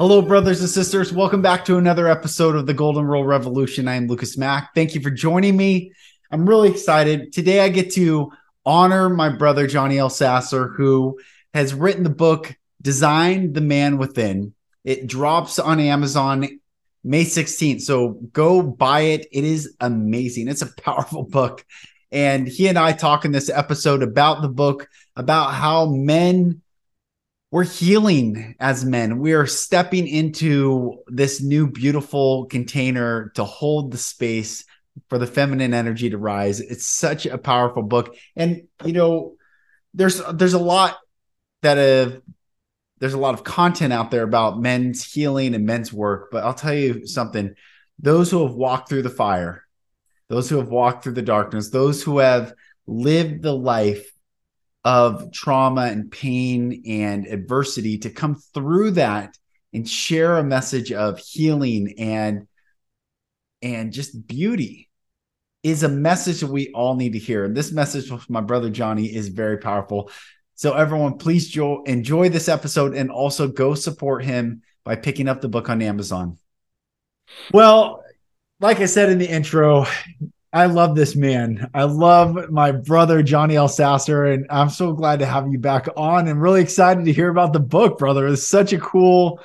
Hello, brothers and sisters. Welcome back to another episode of the Golden Rule Revolution. I am Lucas Mack. Thank you for joining me. I'm really excited. Today, I get to honor my brother, Johnny Elsasser, who has written the book Design the Man Within. It drops on Amazon May 16th. So go buy it. It is amazing. It's a powerful book. And he and I talk in this episode about the book, about how men we're healing as men. We are stepping into this new beautiful container to hold the space for the feminine energy to rise. It's such a powerful book. And you know, there's there's a lot that have there's a lot of content out there about men's healing and men's work, but I'll tell you something. Those who have walked through the fire, those who have walked through the darkness, those who have lived the life of trauma and pain and adversity to come through that and share a message of healing and and just beauty is a message that we all need to hear. And this message from my brother Johnny is very powerful. So everyone, please jo- enjoy this episode and also go support him by picking up the book on Amazon. Well, like I said in the intro, I love this man. I love my brother Johnny Elsasser, and I'm so glad to have you back on. And really excited to hear about the book, brother. It's such a cool,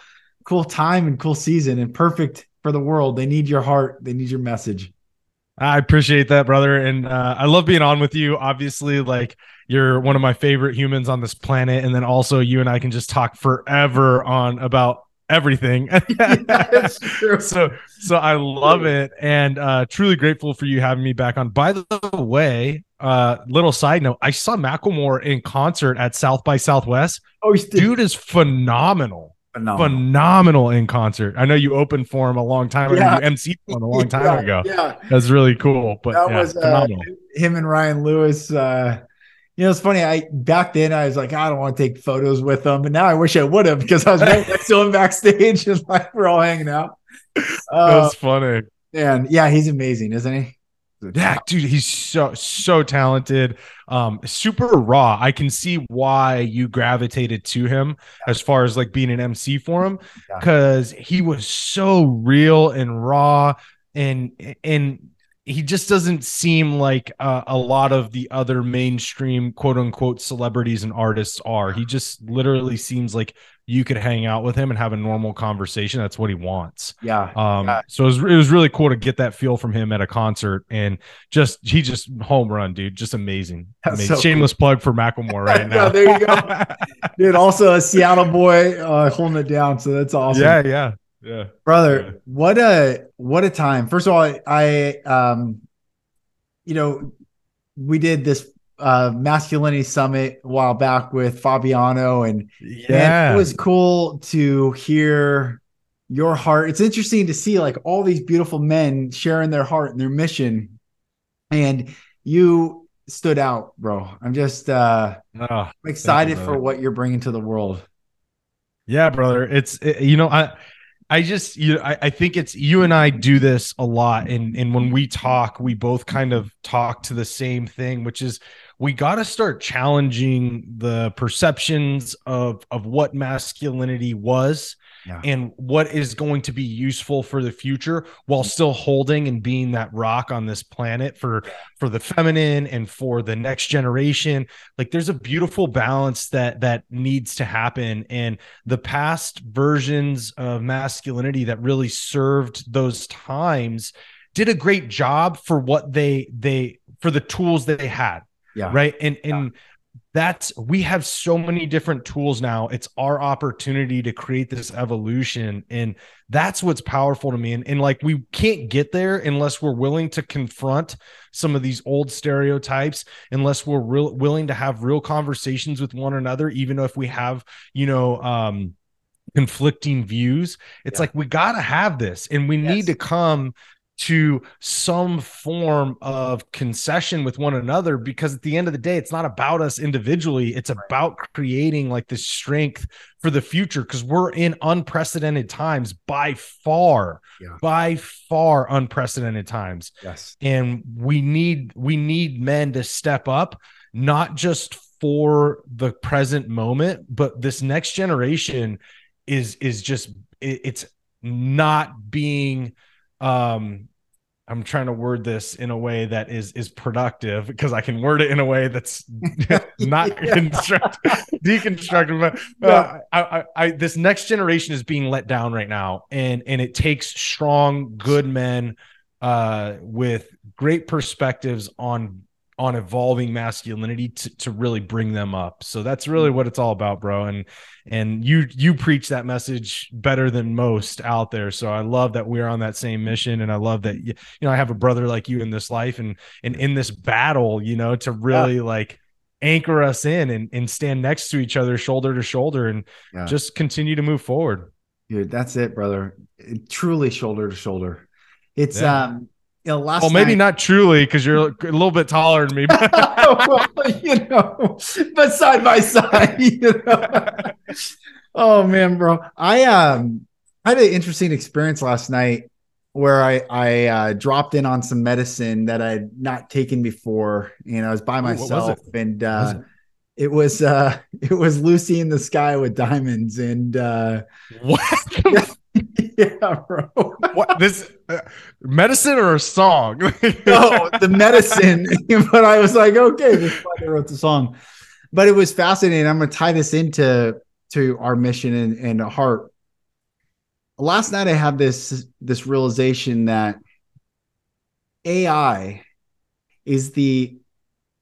cool time and cool season, and perfect for the world. They need your heart. They need your message. I appreciate that, brother, and uh, I love being on with you. Obviously, like you're one of my favorite humans on this planet, and then also you and I can just talk forever on about everything. yeah, so so I love it and uh truly grateful for you having me back on. By the way, uh little side note, I saw Macklemore in concert at South by Southwest. Oh, dude is phenomenal. Phenomenal. phenomenal in concert. I know you opened for him a long time ago. Yeah. You MC him a long time yeah, ago. Yeah, that's really cool. But that yeah, was uh, him and Ryan Lewis. Uh, you know, it's funny. I back then I was like, I don't want to take photos with them, but now I wish I would have because I was right next to him backstage and like we're all hanging out. Uh, That's funny. And yeah, he's amazing, isn't he? Yeah, dude, he's so so talented. Um, super raw. I can see why you gravitated to him as far as like being an MC for him because he was so real and raw and and he just doesn't seem like uh, a lot of the other mainstream quote unquote celebrities and artists are. He just literally seems like you could hang out with him and have a normal conversation. That's what he wants. Yeah. Um. Yeah. So it was, it was really cool to get that feel from him at a concert, and just he just home run, dude. Just amazing. amazing. So Shameless cool. plug for Macklemore right now. yeah, there you go, dude. Also a Seattle boy uh, holding it down. So that's awesome. Yeah. Yeah yeah. Brother yeah. what a what a time. First of all i um you know we did this uh masculinity summit a while back with fabiano and yeah it was cool to hear your heart. It's interesting to see like all these beautiful men sharing their heart and their mission. And you stood out bro. I'm just uh oh, excited you, for what you're bringing to the world. Yeah brother. It's it, you know i I just you I, I think it's you and I do this a lot and and when we talk we both kind of talk to the same thing which is we got to start challenging the perceptions of of what masculinity was yeah. and what is going to be useful for the future while mm. still holding and being that rock on this planet for for the feminine and for the next generation. Like there's a beautiful balance that that needs to happen. And the past versions of masculinity that really served those times did a great job for what they they for the tools that they had yeah. right? And and yeah that's we have so many different tools now it's our opportunity to create this evolution and that's what's powerful to me and, and like we can't get there unless we're willing to confront some of these old stereotypes unless we're real willing to have real conversations with one another even if we have you know um conflicting views. It's Yeah. like we got to have this and we need to come to some form of concession with one another because at the end of the day it's not about us individually it's about creating like this strength for the future because we're in unprecedented times by far Yeah. by far unprecedented times Yes. and we need we need men to step up not just for the present moment but this next generation is is just it- it's not being um i'm trying to word this in a way that is is productive because i can word it in a way that's not Yeah. constructive deconstructive but uh, I, I i this next generation is being let down right now and and it takes strong good men uh with great perspectives on on evolving masculinity to, to really bring them up so that's really what it's all about bro and and you you preach that message better than most out there so i love that we're on that same mission and i love that you, you know i have a brother like you in this life and and in this battle you know to really like anchor us in and, and stand next to each other shoulder to shoulder and Yeah. just continue to move forward Dude, that's it, brother. It- truly shoulder to shoulder. It's Yeah. um you know, last well maybe night- not truly because you're a little bit taller than me but well, you know, but side by side, you know. oh man, bro. I um I had an interesting experience last night where I I uh, dropped in on some medicine that I'd not taken before, and I was by Ooh, was myself, and uh, it was uh it was Lucy in the Sky with Diamonds, and uh what yeah, bro. what this uh, medicine or a song no, the medicine. but I was like, okay, this is why they wrote the song. But it was fascinating. I'm gonna tie this into to our mission and, and heart. Last night I had this this realization that AI is the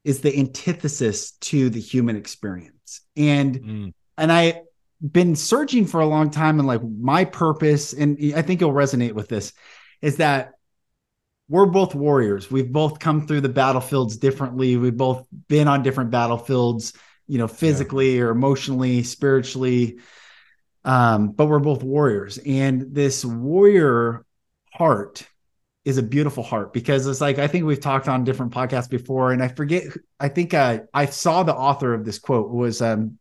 is the antithesis to the human experience. And Mm, and I been searching for a long time and like my purpose and I think you'll resonate with this is that we're both warriors. We've both come through the battlefields differently. We've both been on different battlefields, you know, physically or emotionally, spiritually. Um, but we're both warriors. And this warrior heart is a beautiful heart because it's like I think we've talked on different podcasts before, and I forget. I think uh, I saw the author of this quote was um,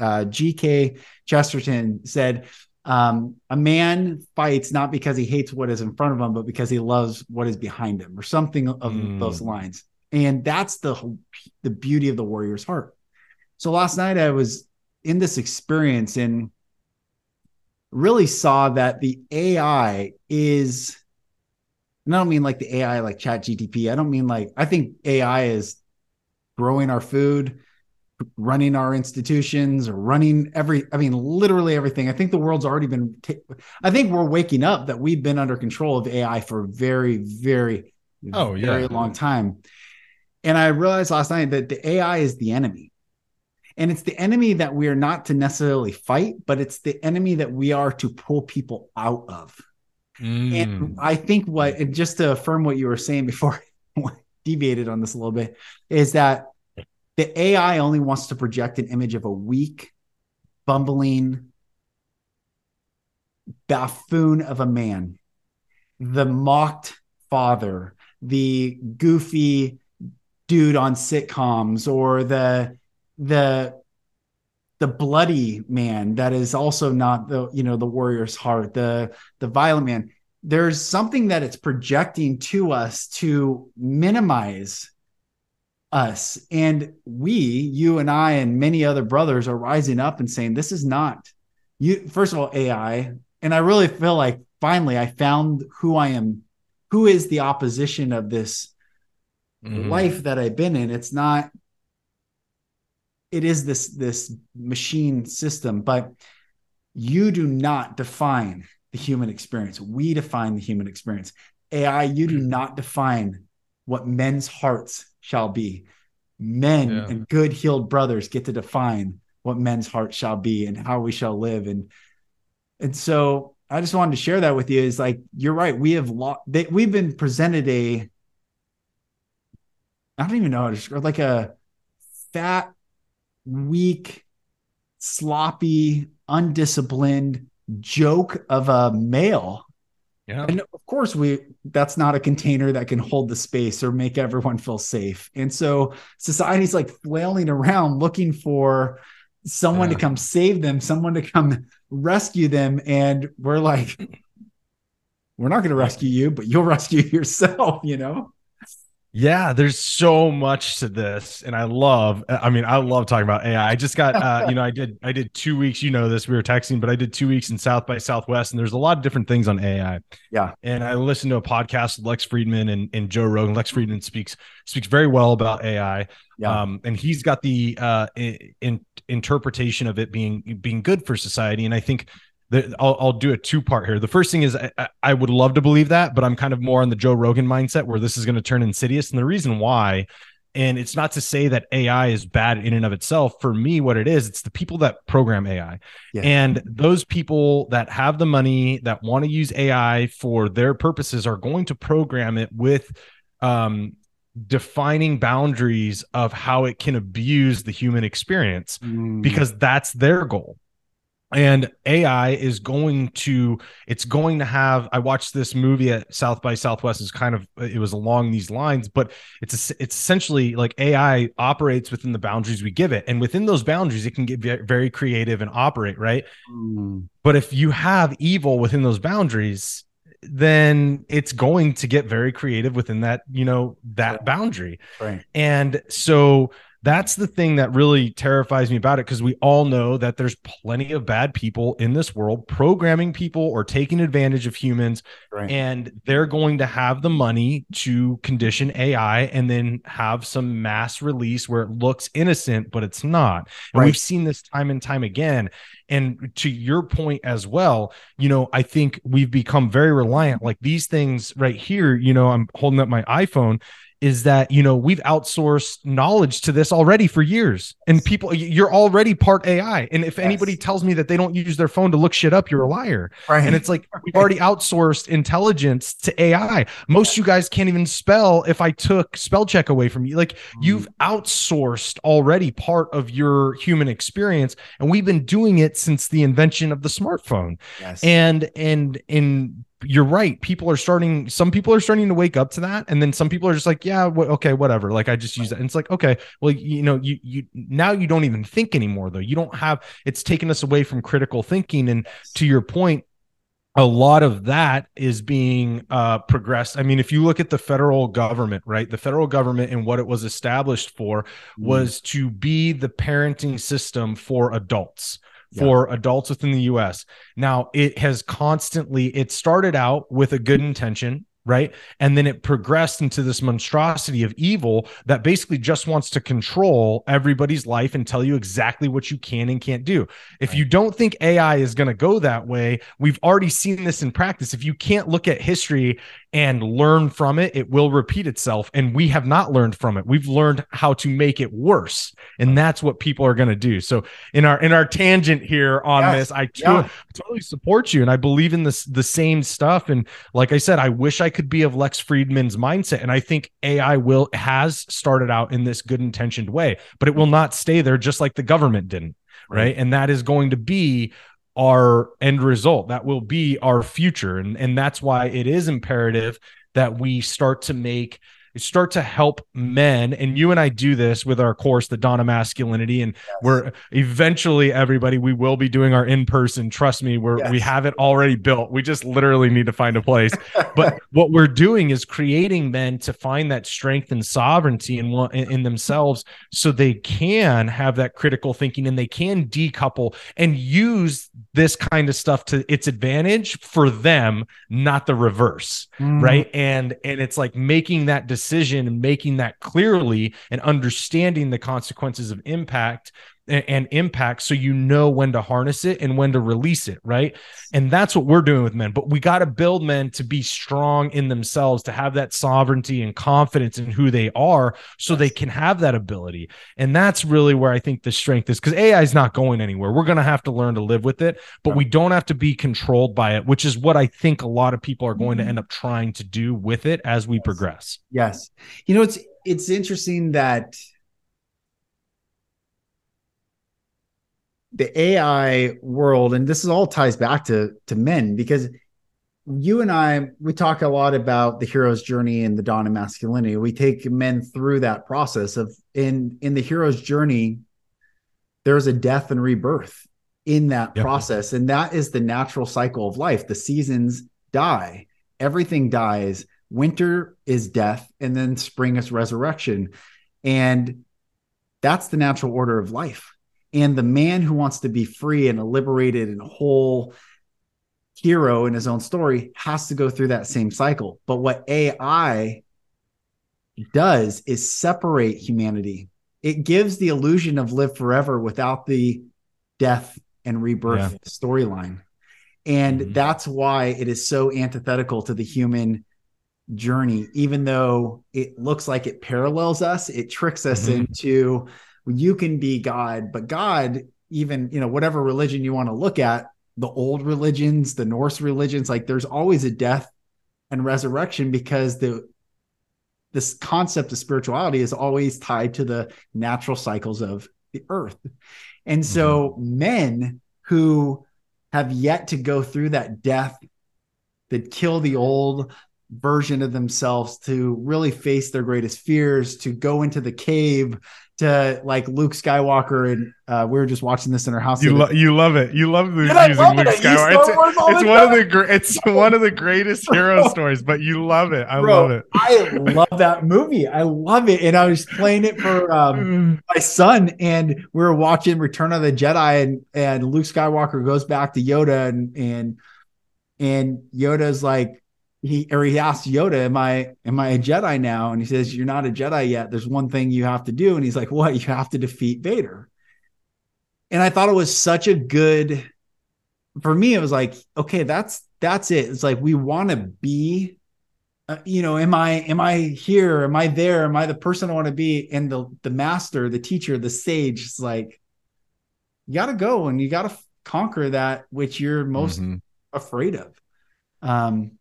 uh, G.K. Chesterton said, um, "A man fights not because he hates what is in front of him, but because he loves what is behind him," or something of Mm. those lines. And that's the the beauty of the warrior's heart. So last night I was in this experience and really saw that the AI is. And I don't mean like the AI like Chat GTP. I don't mean like I think AI is growing our food, running our institutions, or running every. I mean, literally everything. I think the world's already been. ta- I think we're waking up that we've been under control of AI for a very, very, Oh, yeah. very long time. And I realized last night that the AI is the enemy. And it's the enemy that we are not to necessarily fight, but it's the enemy that we are to pull people out of. mm. And I think what, and just to affirm what you were saying before deviated on this a little bit, is that the AI only wants to project an image of a weak, bumbling buffoon of a man, the mocked father, the goofy dude on sitcoms, or the the the bloody man that is also not the you know the warrior's heart the the violent man. There's something that it's projecting to us to minimize us. And we you and i and many other brothers are rising up and saying this is not you first of all ai and i really feel like finally i found who i am. Who is the opposition of this Mhm. life that i've been in? It's not it is this this machine system but you do not define the human experience. We define the human experience. Ai you do not define what men's hearts shall be men Yeah. and good healed brothers get to define what men's hearts shall be and how we shall live and and so i just wanted to share that with you is like you're right we have lost they, we've been presented a i don't even know how to describe like a fat weak, sloppy, undisciplined, joke of a male. Yeah. And of course, we that's not a container that can hold the space or make everyone feel safe. And so society's like flailing around looking for someone Yeah. to come save them, someone to come rescue them. And we're like, we're not going to rescue you, but you'll rescue yourself, you know? Yeah, there's so much to this, and I love. I mean, I love talking about AI. I just got, uh, you know, I did, I did two weeks. You know this. We were texting, but I did two weeks in South by Southwest, and there's a lot of different things on AI. Yeah. And I listened to a podcast with Lex Fridman and, and Joe Rogan. Lex Fridman speaks speaks very well about AI. Yeah. Um, and he's got the uh, in, in interpretation of it being being good for society. And I think I'll, I'll do a two part here. The first thing is I, I- I would love to believe that, but I'm kind of more on the Joe Rogan mindset where this is going to turn insidious. And the reason why, and it's not to say that AI is bad in and of itself. For me, what it is, it's the people that program AI. Yeah. And those people that have the money that want to use AI for their purposes are going to program it with um, defining boundaries of how it can abuse the human experience Mm. because that's their goal. And AI is going to, it's going to have. I watched this movie at South by Southwest. Is kind of, it was along these lines, but it's it's essentially like AI operates within the boundaries we give it, and within those boundaries, it can get very creative and operate right. Mm. But if you have evil within those boundaries, then it's going to get very creative within that, you know, that Right. boundary. right. And so that's the thing that really terrifies me about it because we all know that there's plenty of bad people in this world programming people or taking advantage of humans Right. and they're going to have the money to condition AI and then have some mass release where it looks innocent but it's not. And Right. we've seen this time and time again. And to your point as well, you know, I think we've become very reliant like these things right here, you know, I'm holding up my iPhone is that you know we've outsourced knowledge to this already for years. And people you're already part ai and if anybody tells me that they don't use their phone to look shit up you're a liar. Right. and it's like we've already outsourced intelligence to ai most of you guys can't even spell if i took spell check away from you. Like mm-hmm. you've outsourced already part of your human experience and we've been doing it since the invention of the smartphone. Yes. and and and you're right. People are starting some people are starting to wake up to that. And then some people are just like yeah wh- okay whatever. Like i just use that. And it's like okay well you know you you now you don't even think anymore though. You don't have it's taken us away from critical thinking. And to your point a lot of that is being uh, progressed. I mean, if you look at the federal government, right, the federal government and what it was established for Mm. was to be the parenting system for adults Yeah. for adults within the US. Now, it has constantly it started out with a good intention, right? And then it progressed into this monstrosity of evil that basically just wants to control everybody's life and tell you exactly what you can and can't do. If Right. you don't think AI is going to go that way, we've already seen this in practice. If you can't look at history and learn from it, it will repeat itself. And we have not learned from it. We've learned how to make it worse. And that's what people are going to do. So in our in our tangent here on Yes. this, I to- Yeah. totally support you. And I believe in this the same stuff. And like I said, I wish I could be of Lex Fridman's mindset. And I think AI will has started out in this good intentioned way, but it will not stay there just like the government didn't. Right. And that is going to be our end result. That will be our future. And, and that's why it is imperative that we start to make start to help men and you and I do this with our course the dawn of masculinity and we're eventually everybody we will be doing our in person trust me we're we have it already built. We just literally need to find a place. But what we're doing is creating men to find that strength and sovereignty in, in themselves so they can have that critical thinking and they can decouple and use this kind of stuff to its advantage for them not the reverse Mm. right? And and it's like making that decision and making that clearly and understanding the consequences of impact and, impact so you know when to harness it and when to release it right? And that's what we're doing with men but we got to build men to be strong in themselves to have that sovereignty and confidence in who they are so they can have that ability. And that's really where i think the strength is because ai is not going anywhere. We're going to have to learn to live with it but we don't have to be controlled by it which is what i think a lot of people are going to mm-hmm. end up trying to do with it as we progress. Yes. You know, it's it's interesting that the AI world, and this is all ties back to to men because you and I we talk a lot about the hero's journey and the dawn of masculinity. We take men through that process of in in the hero's journey. There's a death and rebirth in that yep. process, and that is the natural cycle of life. The seasons die, everything dies. Winter is death, and then spring is resurrection, and that's the natural order of life. And the man who wants to be free and a liberated and whole hero in his own story has to go through that same cycle. But what AI does is separate humanity. It gives the illusion of live forever without the death and rebirth yeah. storyline. And mm-hmm. that's why it is so antithetical to the human journey, even though it looks like it parallels us, it tricks us mm-hmm. into you can be God, but God, even, you know, whatever religion you want to look at, the old religions, the Norse religions, like there's always a death and resurrection because the this concept of spirituality is always tied to the natural cycles of the earth. And so mm-hmm. men who have yet to go through that death that kill the old version of themselves to really face their greatest fears to go into the cave to like Luke Skywalker, and uh, we were just watching this in our house. You, lo- you love it. You love the, using love Luke it. Skywalker. It's, it's one of the gr- it's one of the greatest hero stories, but you love it. I Bro, love it. I love that movie. I love it, and I was playing it for um, my son, and we were watching Return of the Jedi, and and Luke Skywalker goes back to Yoda, and and and Yoda's like he or he asks Yoda, "Am I am I a Jedi now?" And he says, "You're not a Jedi yet. There's one thing you have to do." And he's like, "What? You have to defeat Vader." And I thought it was such a good. For me, it was like, okay, that's that's it. It's like we want to be, uh, you know, am I am I here? Am I there? Am I the person I want to be? And the the master, the teacher, the sage is like, you got to go and you got to conquer that which you're most mm-hmm. afraid of. Um,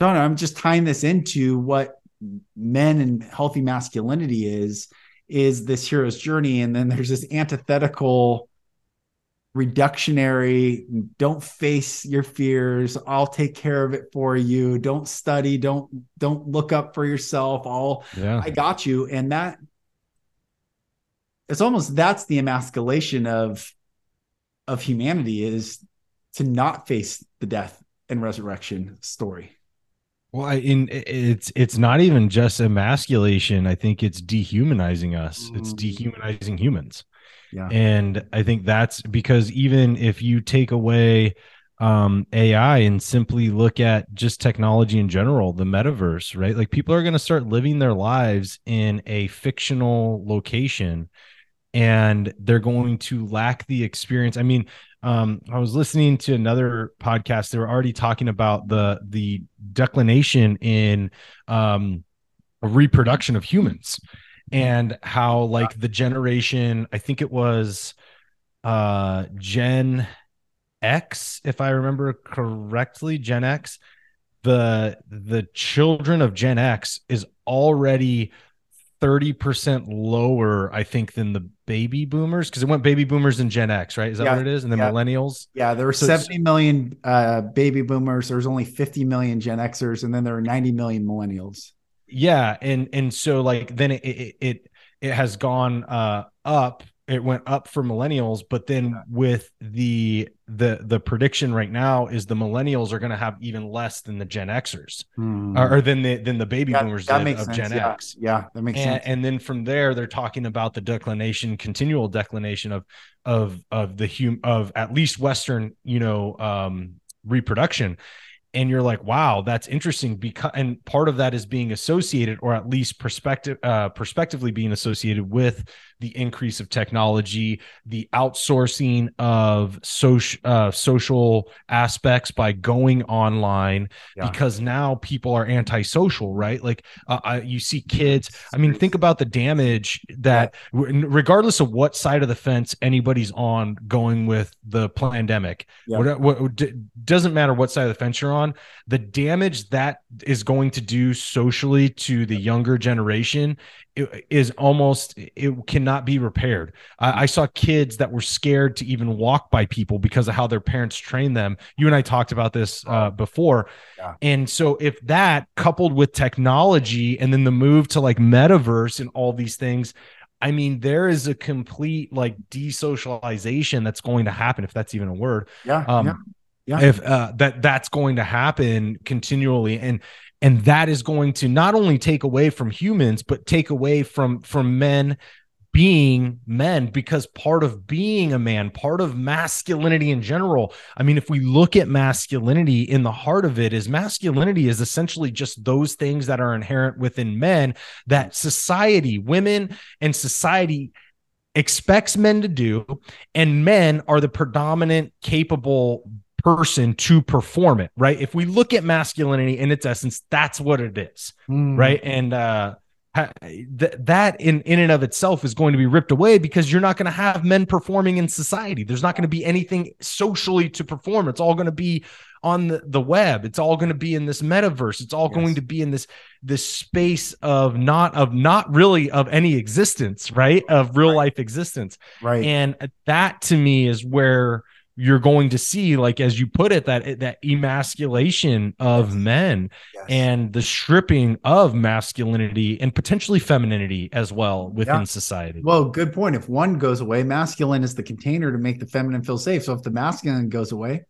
don't know. I'm just tying this into what men and healthy masculinity is is this hero's journey. And then there's this antithetical reductionary don't face your fears. I'll take care of it for you. Don't study. Don't don't look up for yourself. I'll yeah. i got you. And that it's almost that's the emasculation of of humanity is to not face the death and resurrection story well, I, in it's it's not even just emasculation. I think it's dehumanizing us. Mm. It's dehumanizing humans. Yeah. And I think that's because even if you take away um, AI and simply look at just technology in general, the metaverse, right? Like people are going to start living their lives in a fictional location and they're going to lack the experience. I mean, um, I was listening to another podcast. They were already talking about the the declination in um, reproduction of humans and how like the generation i think it was uh gen x if i remember correctly gen x the the children of gen x is already 30% lower, I think, than the baby boomers because it went baby boomers and Gen X, right? Is that yeah, what it is? And then yeah. millennials? Yeah, there were so 70 million uh, baby boomers. There's only 50 million Gen Xers, and then there are 90 million millennials. Yeah. And and so like then it it it, it has gone uh, up it went up for millennials but then with the the the prediction right now is the millennials are going to have even less than the gen xers hmm. or, or, than the than the baby that, boomers that of sense. gen yeah. x yeah that makes and, sense and then from there they're talking about the declination continual declination of of of the hum of at least western you know um reproduction and you're like wow that's interesting because and part of that is being associated or at least perspective uh prospectively being associated with the increase of technology the outsourcing of social uh, social aspects by going online yeah. because now people are antisocial right like uh, you see kids i mean think about the damage that yeah. regardless of what side of the fence anybody's on going with the pandemic yeah. what, what, doesn't matter what side of the fence you're on on, the damage that is going to do socially to the younger generation is almost it cannot be repaired. I, I, saw kids that were scared to even walk by people because of how their parents trained them. You and I talked about this uh, before, yeah. and so if that coupled with technology and then the move to like metaverse and all these things. I mean, there is a complete like desocialization that's going to happen, if that's even a word. Yeah. Um, yeah. Yeah. If uh, that that's going to happen continually, and and that is going to not only take away from humans but take away from from men being men because part of being a man part of masculinity in general i mean if we look at masculinity in the heart of it is masculinity is essentially just those things that are inherent within men that society women and society expects men to do and men are the predominant capable person to perform it, right? If we look at masculinity in its essence, that's what it is, mm. right? And uh, th- that in in and of itself is going to be ripped away because you're not going to have men performing in society. There's not going to be anything socially to perform. It's all going to be on the, the web. It's all going to be in this metaverse. It's all yes. going to be in this this space of not of not really of any existence, right? Of real right. life existence. Right. And that to me is where you're going to see like as you put it that that emasculation of men yes. and the stripping of masculinity and potentially femininity as well within yeah. society. Well good point. If one goes away masculine is the container to make the feminine feel safe. So if the masculine goes away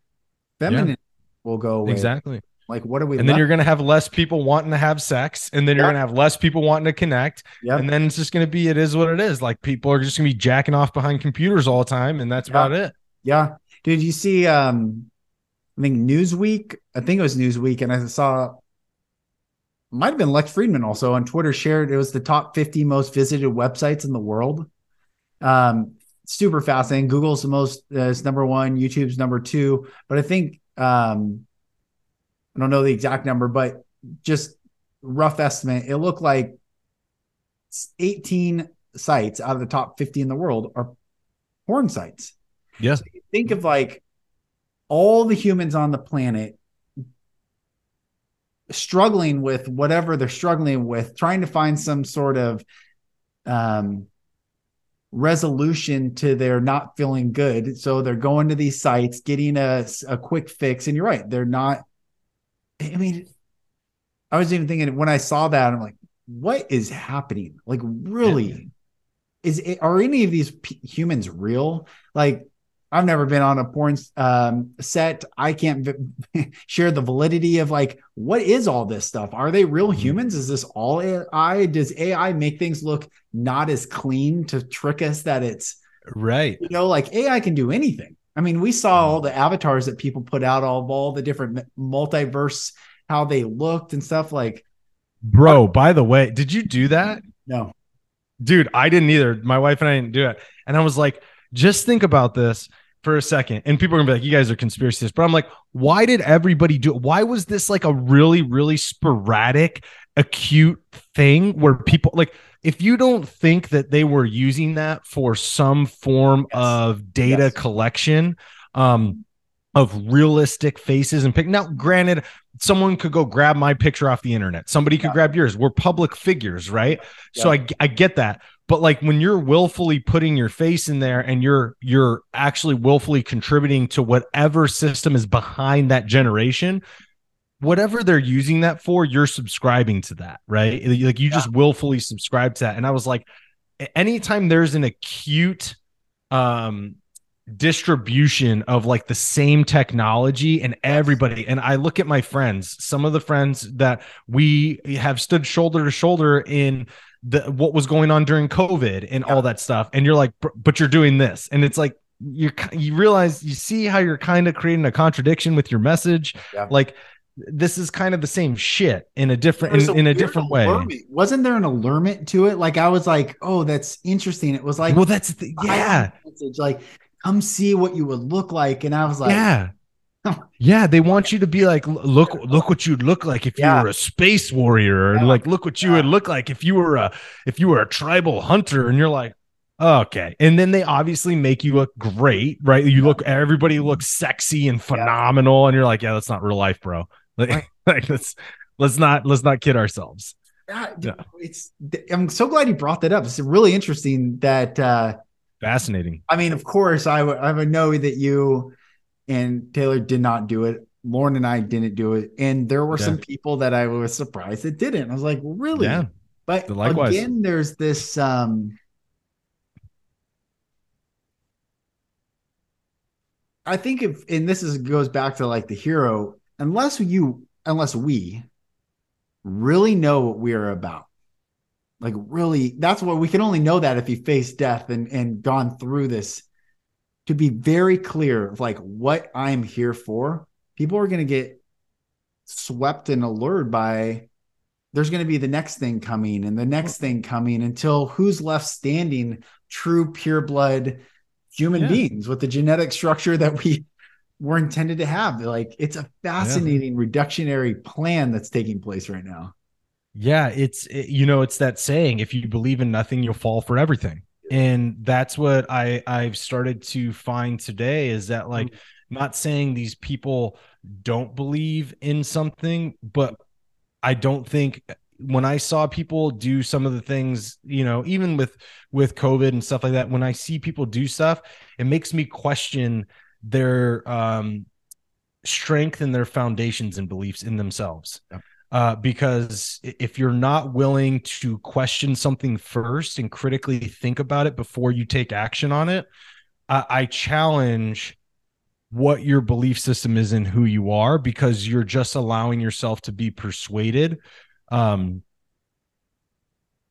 feminine yeah. will go away. Exactly. Like what are we and then you're going to have less people wanting to have sex and then you're going to have less people wanting to connect yep. and then it's just going to be it is what it is. Like people are just going to be jacking off behind computers all the time and that's about it. Yeah did you see? Um, I think Newsweek. I think it was Newsweek, and I saw might have been Lex Fridman also on Twitter shared it was the top 50 most visited websites in the world. Um, super fascinating. Google's the most uh, is number one, YouTube's number two, but I think um, I don't know the exact number, but just rough estimate, it looked like 18 sites out of the top 50 in the world are porn sites. Yes. So think of like all the humans on the planet struggling with whatever they're struggling with, trying to find some sort of um, resolution to their not feeling good. So they're going to these sites, getting a, a quick fix. And you're right, they're not. I mean, I was even thinking when I saw that, I'm like, what is happening? Like, really? Yeah. Is it, are any of these p- humans real? Like, I've never been on a porn um, set. I can't v- share the validity of like what is all this stuff? Are they real mm-hmm. humans? Is this all AI? Does AI make things look not as clean to trick us that it's right? You know, like AI can do anything. I mean, we saw all the avatars that people put out all of all the different multiverse, how they looked and stuff. Like, bro, by the way, did you do that? No, dude, I didn't either. My wife and I didn't do it, and I was like just think about this for a second and people are gonna be like you guys are conspiracists but i'm like why did everybody do it why was this like a really really sporadic acute thing where people like if you don't think that they were using that for some form yes. of data yes. collection um of realistic faces and pick now granted someone could go grab my picture off the internet somebody could yeah. grab yours we're public figures right yeah. so I, I get that but like when you're willfully putting your face in there and you're you're actually willfully contributing to whatever system is behind that generation whatever they're using that for you're subscribing to that right? Like you yeah. just willfully subscribe to that. And i was like anytime there's an acute um distribution of like the same technology and everybody and i look at my friends some of the friends that we have stood shoulder to shoulder in the what was going on during COVID and yeah. all that stuff. And you're like, but you're doing this, and it's like you you realize you see how you're kind of creating a contradiction with your message, yeah. like. This is kind of the same shit in a different in, a, in a different allurement. way. Wasn't there an allurement to it? Like I was like, oh, that's interesting. It was like, well, that's the, yeah. Message, like, come see what you would look like, and I was like, yeah yeah, they want you to be like, look, look what you'd look like if yeah. you were a space warrior, and yeah. like, look what you yeah. would look like if you were a if you were a tribal hunter, and you're like, okay. And then they obviously make you look great, right? You look, everybody looks sexy and phenomenal, and you're like, yeah, that's not real life, bro. Like, like let's let's not let's not kid ourselves. Yeah, it's I'm so glad you brought that up. It's really interesting that uh fascinating. I mean, of course, I would I would know that you and Taylor did not do it. Lauren and I didn't do it, and there were yeah. some people that I was surprised that didn't. I was like, really? Yeah. But Likewise. again, there's this um I think if and this is goes back to like the hero, unless you unless we really know what we are about. Like really, that's what we can only know that if you face death and and gone through this to be very clear of like what I'm here for. People are going to get swept and allured by there's going to be the next thing coming and the next thing coming until who's left standing true pure blood human yeah. beings with the genetic structure that we were intended to have like it's a fascinating yeah. reductionary plan that's taking place right now yeah it's it, you know it's that saying if you believe in nothing you'll fall for everything and that's what i i've started to find today is that like mm-hmm. not saying these people don't believe in something but I don't think when I saw people do some of the things, you know, even with with COVID and stuff like that, when I see people do stuff, it makes me question their um strength and their foundations and beliefs in themselves. Yep. Uh, because if you're not willing to question something first and critically think about it before you take action on it, I, I challenge what your belief system is and who you are because you're just allowing yourself to be persuaded um,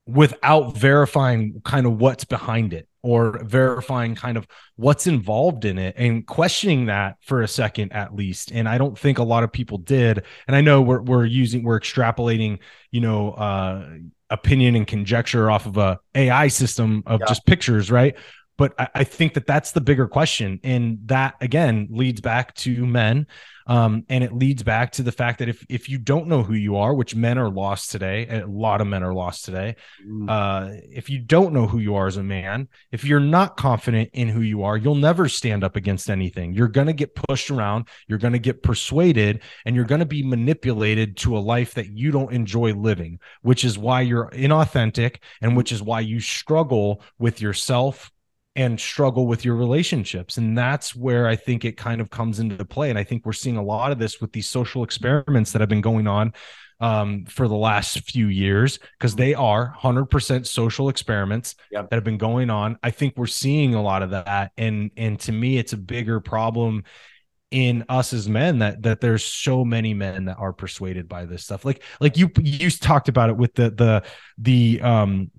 without verifying kind of what's behind it or verifying kind of what's involved in it and questioning that for a second at least. And i don't think a lot of people did. And i know we're, we're using we're extrapolating you know uh opinion and conjecture off of a ai system of yeah. just pictures right but I, I, think that that's the bigger question, and that again leads back to men, um, and it leads back to the fact that if if you don't know who you are, which men are lost today, a lot of men are lost today. Mm. Uh, if you don't know who you are as a man, if you're not confident in who you are, you'll never stand up against anything. You're going to get pushed around, you're going to get persuaded, and you're going to be manipulated to a life that you don't enjoy living, which is why you're inauthentic, and which is why you struggle with yourself and struggle with your relationships. And that's where I think it kind of comes into play. And I think we're seeing a lot of this with these social experiments that have been going on um, for the last few years because they are 100% social experiments yep. that have been going on. I think we're seeing a lot of that, and and to me, it's a bigger problem in us as men that that there's so many men that are persuaded by this stuff. Like like you you talked about it with the the the um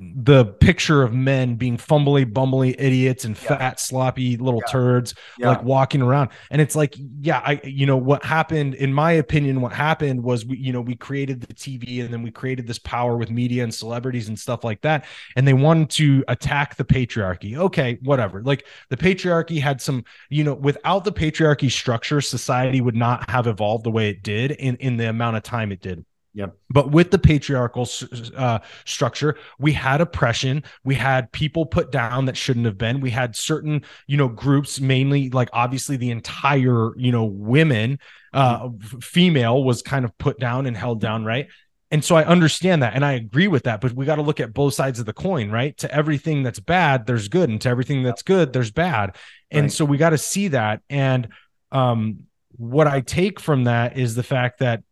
the picture of men being fumbly, bumbly idiots and yeah. fat, sloppy little yeah. turds yeah. like walking around. And it's like, yeah, I, you know, what happened, in my opinion, what happened was we, you know, we created the TV and then we created this power with media and celebrities and stuff like that. And they wanted to attack the patriarchy. Okay, whatever. Like the patriarchy had some, you know, without the patriarchy structure, society would not have evolved the way it did in, in the amount of time it did. Yep. But with the patriarchal uh, structure, we had oppression. We had people put down that shouldn't have been. We had certain, you know, groups, mainly like obviously the entire, you know, women, uh, female was kind of put down and held down, right? And so I understand that and I agree with that, but we got to look at both sides of the coin, right? To everything that's bad, there's good, and to everything that's good, there's bad. And right. so we got to see that. And um, what I take from that is the fact that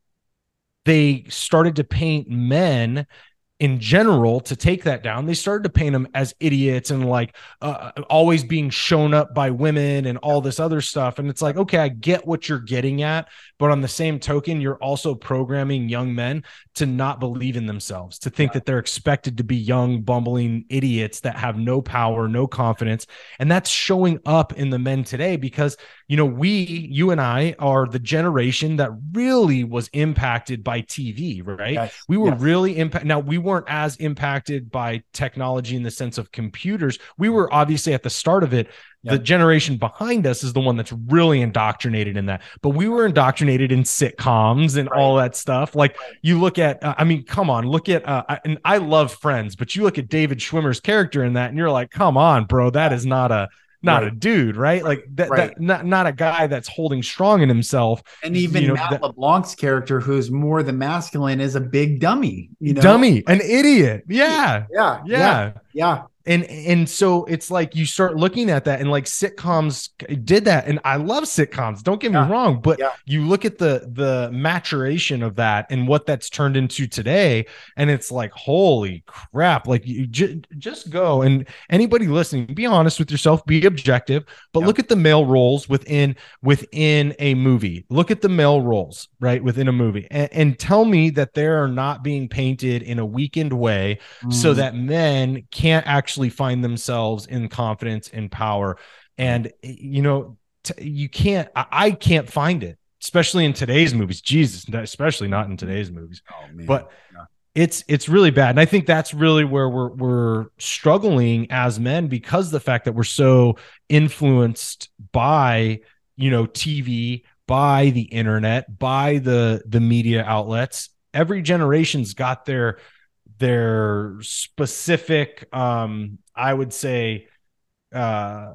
they started to paint men in general to take that down they started to paint them as idiots and like uh, always being shown up by women and all this other stuff and it's like okay i get what you're getting at but on the same token you're also programming young men to not believe in themselves to think yeah. that they're expected to be young bumbling idiots that have no power no confidence and that's showing up in the men today because you know we you and i are the generation that really was impacted by tv right yes. we were yes. really impacted. now we weren't as impacted by technology in the sense of computers. We were obviously at the start of it. Yep. The generation behind us is the one that's really indoctrinated in that. But we were indoctrinated in sitcoms and right. all that stuff. Like you look at, uh, I mean, come on, look at, uh, I, and I love Friends, but you look at David Schwimmer's character in that, and you're like, come on, bro, that is not a not Right. a dude, right? Like that, Right. that not not a guy that's holding strong in himself. And even You know, Matt that- LeBlanc's character, who's more the masculine, is a big dummy. You know, Dummy, an idiot. Yeah. Yeah, Yeah. yeah, and and so it's like you start looking at that and like sitcoms did that and i love sitcoms don't get me Yeah. wrong but Yeah. you look at the the maturation of that and what that's turned into today and it's like holy crap like you ju- just go and anybody listening be honest with yourself be objective but Yeah. look at the male roles within within a movie look at the male roles right within a movie and, and tell me that they are not being painted in a weakened way so Mm. that men can't actually find themselves in confidence and power. And eh, you know t- you can't I, I can't find it especially in today's movies. Jesus especially not in today's movies. Oh, but Yeah. it's it's really bad. And i think that's really where we're we're struggling as men because the fact that we're so influenced by you know tv by the internet by the the media outlets. Every generation's got their their specific um i would say uh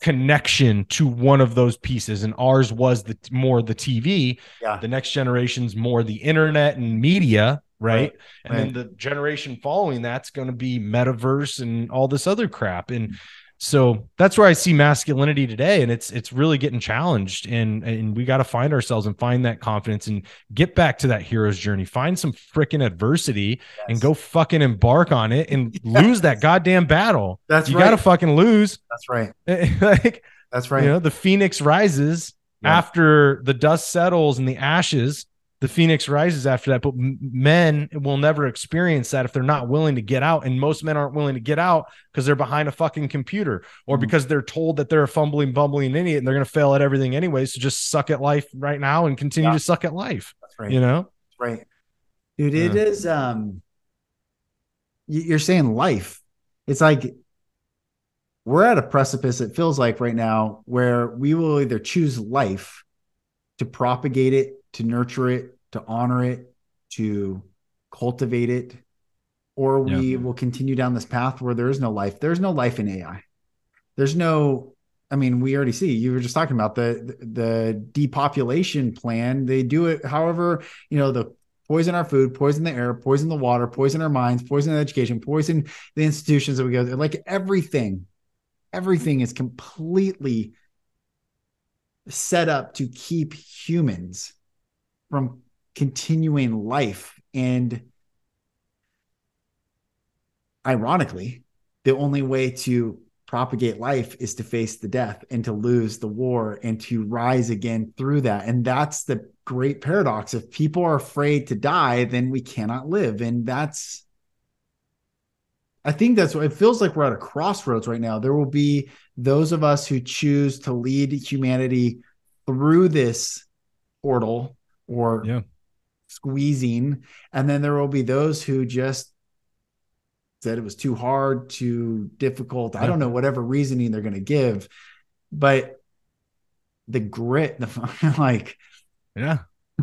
connection to one of those pieces and ours was the more the tv Yeah. the next generation's more the internet and media right, Right, and then the generation following that's going to be metaverse and all this other crap and so that's where i see masculinity today and it's it's really getting challenged and and we got to find ourselves and find that confidence and get back to that hero's journey find some freaking adversity and go fucking embark on it and lose that goddamn battle That's you right. got to fucking lose That's right. like That's right. you know, the phoenix rises Yeah. after the dust settles and the ashes. The phoenix rises after that, but men will never experience that if they're not willing to get out. And most men aren't willing to get out because they're behind a fucking computer or Mhm. because they're told that they're a fumbling, bumbling idiot and they're going to fail at everything anyway. So just suck at life right now and continue Yeah. to suck at life. That's right. You know? Right. Dude, it Yeah. is um you're saying life. It's like we're at a precipice, it feels like right now, where we will either choose life to propagate it, to nurture it, to honor it, to cultivate it, or we will continue down this path where there is no life. There's no life in AI. There's no I mean, we already see. You were just talking about the the depopulation plan. They do it however, you know, the poison our food, poison the air, poison the water, poison our minds, poison the education, poison the institutions that we go to. Like everything, everything is completely set up to keep humans from continuing life. And ironically, the only way to propagate life is to face the death and to lose the war and to rise again through that. And that's the great paradox. If people are afraid to die, then we cannot live. And that's, I think that's what it feels like we're at a crossroads right now. There will be those of us who choose to lead humanity through this portal or Yeah. squeezing. And then there will be those who just said it was too hard, too difficult. I don't know, whatever reasoning they're going to give. But the grit, the like, Yeah.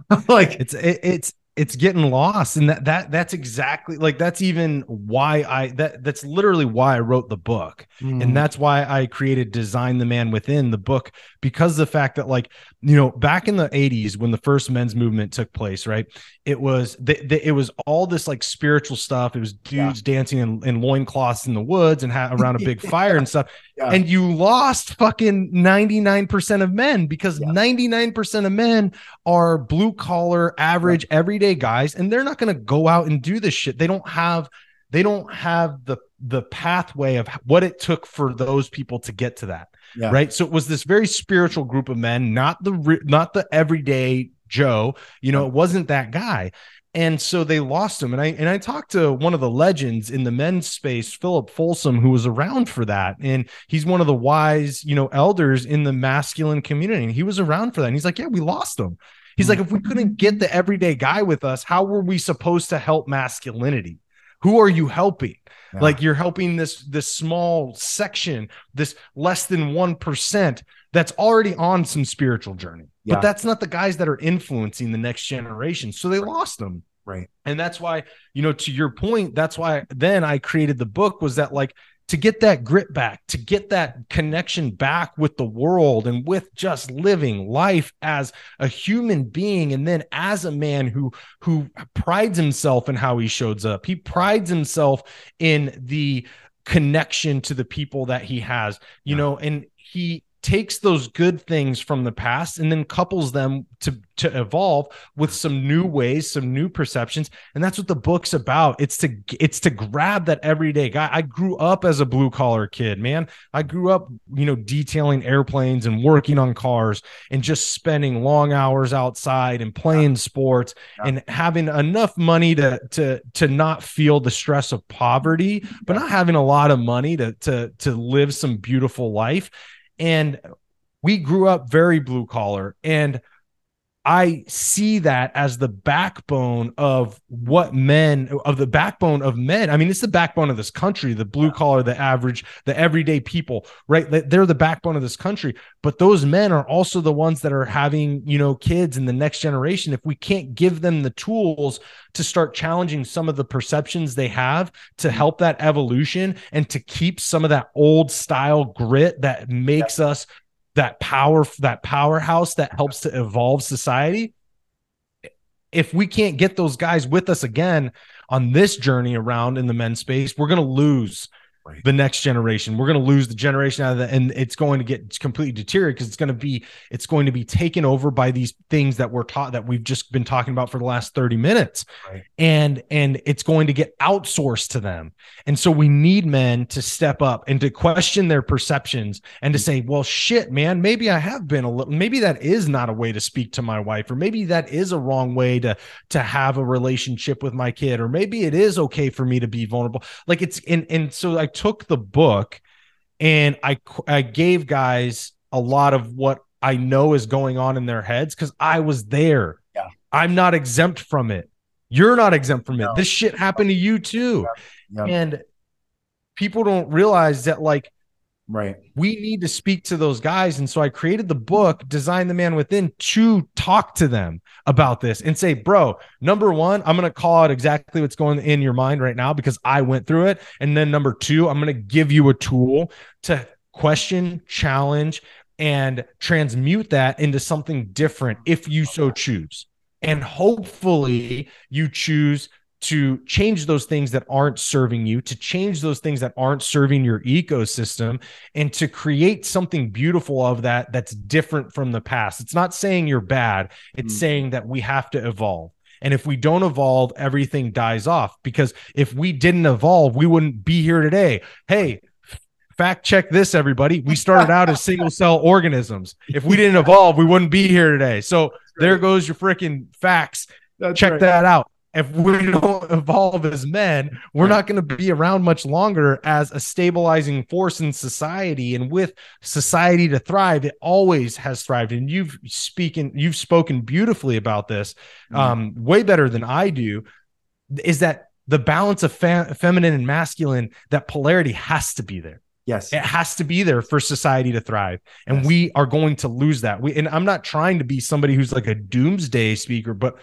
like, it's it, it's it's getting lost and that that that's exactly like that's even why i that that's literally why i wrote the book. Mm, and that's why i created design the man within the book because of the fact that like you know back in the 80s when the first men's movement took place right it was the, the, it was all this like spiritual stuff. It was Yeah. dudes dancing in, in loincloths in the woods and ha- around a big fire and stuff Yeah. and you lost fucking 99% of men because Yeah. 99% of men are blue collar average everyday guys and they're not going to go out and do this shit they don't have they don't have the the pathway of what it took for those people to get to that Yeah. right so it was this very spiritual group of men not the not the everyday joe you know it wasn't that guy and so they lost him. And i and i talked to one of the legends in the men's space philip folsom who was around for that. And he's one of the wise you know elders in the masculine community. And he was around for that. And he's like yeah we lost him. He's like hmm. if we couldn't get the everyday guy with us how were we supposed to help masculinity? Who are you helping? Yeah. like you're helping this this small section this less than 1% that's already on some spiritual journey. Yeah. but that's not the guys that are influencing the next generation. So they lost them right. and that's why you know to your point that's why then i created the book was that like to get that grit back, to get that connection back with the world and with just living life as a human being and then as a man who who prides himself in how he shows up. He prides himself in the connection to the people that he has, you know, and he takes those good things from the past and then couples them to to evolve with some new ways some new perceptions. And that's what the book's about. It's to it's to grab that everyday guy. I grew up as a blue collar kid man. I grew up you know detailing airplanes and working on cars and just spending long hours outside and playing yeah. sports yeah. and having enough money to to to not feel the stress of poverty but not having a lot of money to to to live some beautiful life and we grew up very blue collar. And I see that as the backbone of what men of the backbone of men. I mean, it's the backbone of this country, the blue collar, the average, the everyday people, right? They're the backbone of this country. But those men are also the ones that are having, you know, kids in the next generation. If we can't give them the tools to start challenging some of the perceptions they have to mm-hmm. help that evolution and to keep some of that old style grit that makes us that power that powerhouse that helps to evolve society. If we can't get those guys with us again on this journey around in the men's space we're going to lose right. the next generation. We're going to lose the generation out of that, and it's going to get completely deteriorated because it's going to be it's going to be taken over by these things that we're taught that we've just been talking about for the last 30 minutes. Right. And and it's going to get outsourced to them. And so we need men to step up and to question their perceptions and to hmm. say, well, shit, man, maybe I have been a little maybe that is not a way to speak to my wife, or maybe that is a wrong way to to have a relationship with my kid, or maybe it is okay for me to be vulnerable. Like it's and and so I took the book and I I gave guys a lot of what I know is going on in their heads because I was there. Yeah. I'm not exempt from it. You're not exempt from no. it. This shit happened to you too. Yeah. Yeah. And people don't realize that like Right. We need to speak to those guys. And so I created the book, Design the Man Within, to talk to them about this and say, bro, number one, I'm going to call out exactly what's going in your mind right now because I went through it. And then number two, I'm going to give you a tool to question, challenge, and transmute that into something different if you so choose. And hopefully you choose to change those things that aren't serving you, to change those things that aren't serving your ecosystem, and to create something beautiful of that that's different from the past. It's not saying you're bad, it's mm-hmm. saying that we have to evolve. And if we don't evolve, everything dies off. Because if we didn't evolve, we wouldn't be here today. Hey, fact check this, everybody. We started out as single cell organisms. If we didn't evolve, we wouldn't be here today. So there goes your freaking facts. That's check right. that out if we don't evolve as men, we're not going to be around much longer as a stabilizing force in society. And with society to thrive, it always has thrived. And you've speaking, you've spoken beautifully about this, mm-hmm. um, way better than I do. Is that the balance of fa- feminine and masculine? That polarity has to be there. Yes. It has to be there for society to thrive. And yes. we are going to lose that. We and I'm not trying to be somebody who's like a doomsday speaker, but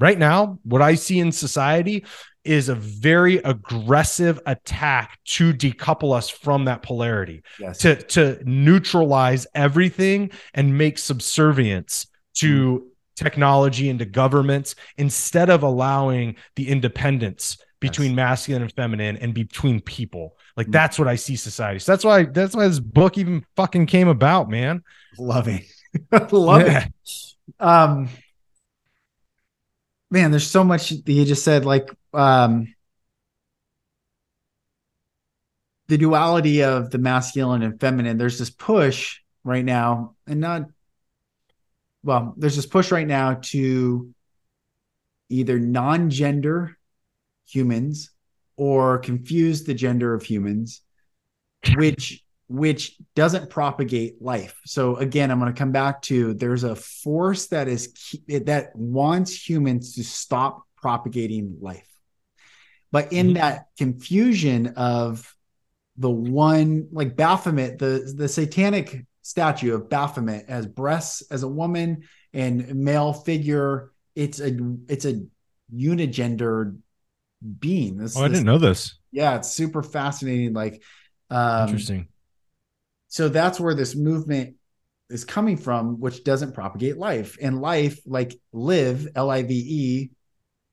right now, what I see in society is a very aggressive attack to decouple us from that polarity, yes. to, to neutralize everything and make subservience to mm. technology and to governments instead of allowing the independence between yes. masculine and feminine and between people. Like mm. that's what I see society. So that's why that's why this book even fucking came about, man. Loving. Love yeah. it. Um man, there's so much that you just said, like um, the duality of the masculine and feminine. There's this push right now, and not well, there's this push right now to either non-gender humans or confuse the gender of humans, which which doesn't propagate life. So again, I'm going to come back to there's a force that is that wants humans to stop propagating life. But in mm-hmm. that confusion of the one like Baphomet, the the satanic statue of Baphomet as breasts as a woman and male figure, it's a it's a unigender being. This, oh, I didn't know this. Yeah, it's super fascinating. Like Um, Interesting. So that's where this movement is coming from, which doesn't propagate life. And life, like live, L I V E,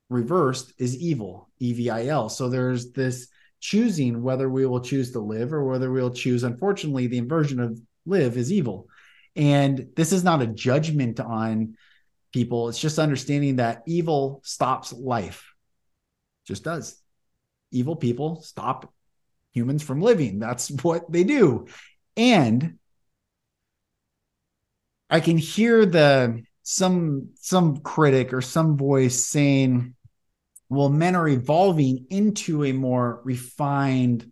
reversed is evil, E V I L. So there's this choosing whether we will choose to live or whether we'll choose, unfortunately, the inversion of live is evil. And this is not a judgment on people, it's just understanding that evil stops life, just does. Evil people stop humans from living. That's what they do. And I can hear the some some critic or some voice saying, well, men are evolving into a more refined,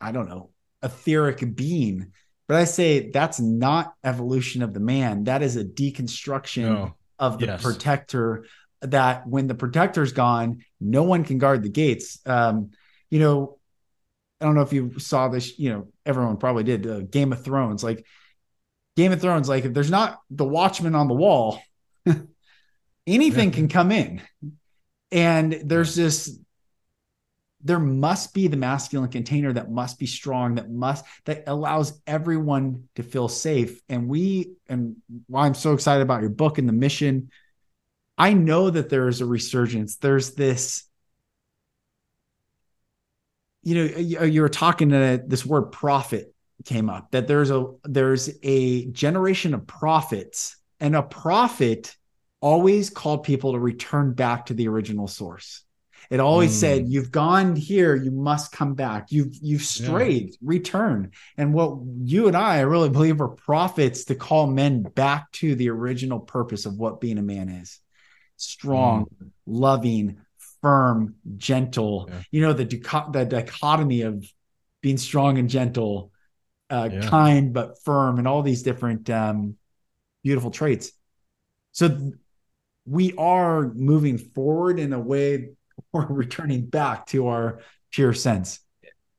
I don't know, etheric being. But I say that's not evolution of the man. That is a deconstruction No. of the Yes. protector. That when the protector's gone, no one can guard the gates. Um, you know, I don't know if you saw this. You know, everyone probably did. Uh, Game of Thrones, like Game of Thrones, like if there's not the Watchman on the wall, anything Yeah. can come in, and there's this. There must be the masculine container that must be strong, that must that allows everyone to feel safe. And we, and why I'm so excited about your book and the mission. I know that there is a resurgence. There's this you know you, you were talking to this word prophet came up that there's a there's a generation of prophets and a prophet always called people to return back to the original source. It always Mm. said you've gone here you must come back. You've you've strayed return. And what you and i i really believe are prophets to call men back to the original purpose of what being a man is. Strong loving firm gentle Yeah. you know the dicho- the dichotomy of being strong and gentle uh, Yeah. kind but firm and all these different um, beautiful traits so th- we are moving forward in a way or returning back to our pure sense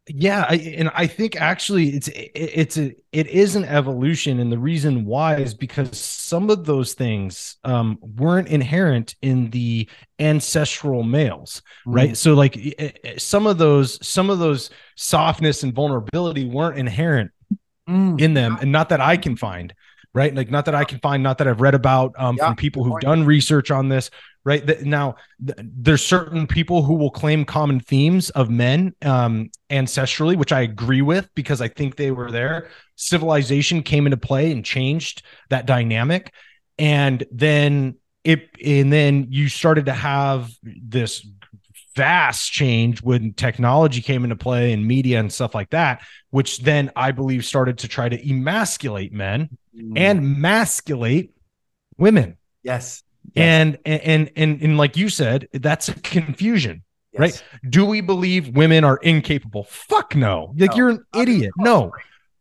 yeah I, and i think actually it's it, it's a it is an evolution and the reason why is because some of those things um weren't inherent in the ancestral males right? So like some of those some of those softness and vulnerability weren't inherent Mm. in them and not that i can find right? Like not that i can find not that i've read about um, Yeah, from people who've done research on this right? That now th- there's certain people who will claim common themes of men um ancestrally which i agree with because i think they were there. Civilization came into play and changed that dynamic. And then it and then you started to have this vast change when technology came into play and media and stuff like that which then i believe started to try to emasculate men Mm. and masculate women. Yes, yes, and, and and and like you said that's a confusion yes. right. do we believe women are incapable fuck no like No. you're an idiot no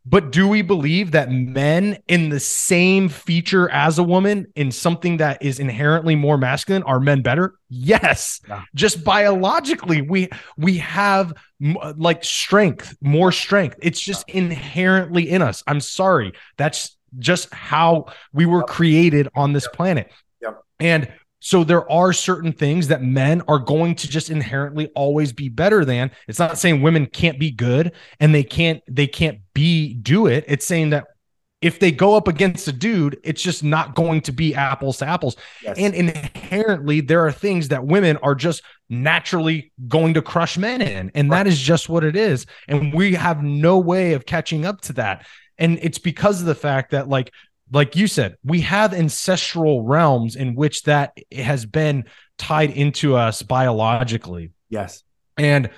but do we believe that men in the same feature as a woman in something that is inherently more masculine are men better? Yes. Yeah. Just biologically we we have m- like strength, more strength. It's just inherently in us. I'm sorry. That's just how we were created on this planet. And so there are certain things that men are going to just inherently always be better than. It's not saying women can't be good and they can't they can't be do it. It's saying that if they go up against a dude, it's just not going to be apples to apples. yes. And inherently, there are things that women are just naturally going to crush men in. And that is just what it is. And we have no way of catching up to that. And it's because of the fact that, like, like you said, we have ancestral realms in which that has been tied into us biologically. yes, And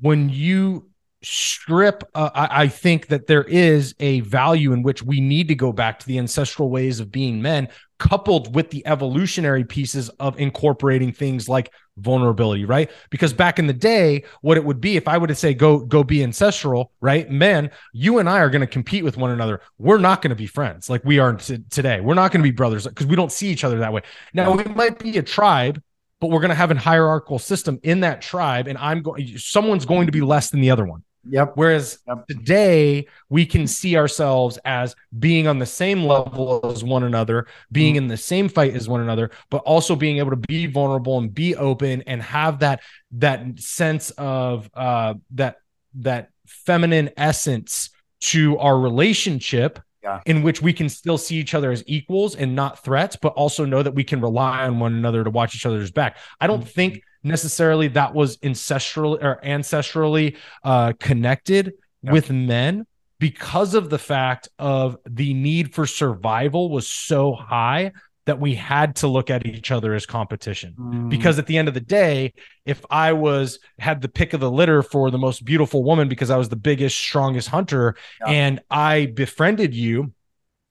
when you strip, uh, I, I think that there is a value in which we need to go back to the ancestral ways of being men, coupled with the evolutionary pieces of incorporating things like vulnerability, right? Because back in the day, what it would be if I would to say go go be ancestral, right? Men, you and I are going to compete with one another. We're not going to be friends like we are t- today. We're not going to be brothers because we don't see each other that way. Now we might be a tribe but we're going to have a hierarchical system in that tribe and i'm going someone's going to be less than the other one yep, whereas Yep. today we can see ourselves as being on the same level as one another being in the same fight as one another but also being able to be vulnerable and be open and have that that sense of uh that that feminine essence to our relationship yeah. in which we can still see each other as equals and not threats, but also know that we can rely on one another to watch each other's back. I don't mm-hmm. think necessarily that was ancestral or ancestrally uh, connected yeah. with men because of the fact of the need for survival was so high that we had to look at each other as competition mm. because at the end of the day if i was had the pick of the litter for the most beautiful woman because i was the biggest strongest hunter yeah. and i befriended you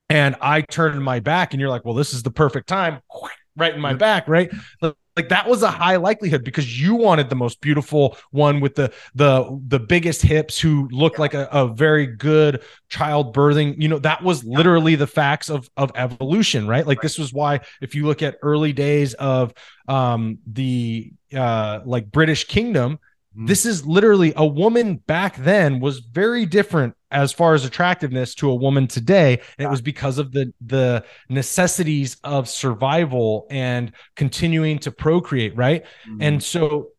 and i turned my back and you're like well this is the perfect time right in my back right like that was a high likelihood because you wanted the most beautiful one with the the the biggest hips who looked yeah. like a, a very good child birthing you know that was literally the facts of of evolution right like right. this was why if you look at early days of um the uh like british kingdom mm. this is literally a woman back then was very different as far as attractiveness to a woman today and it was because of the the necessities of survival and continuing to procreate right mm-hmm. and so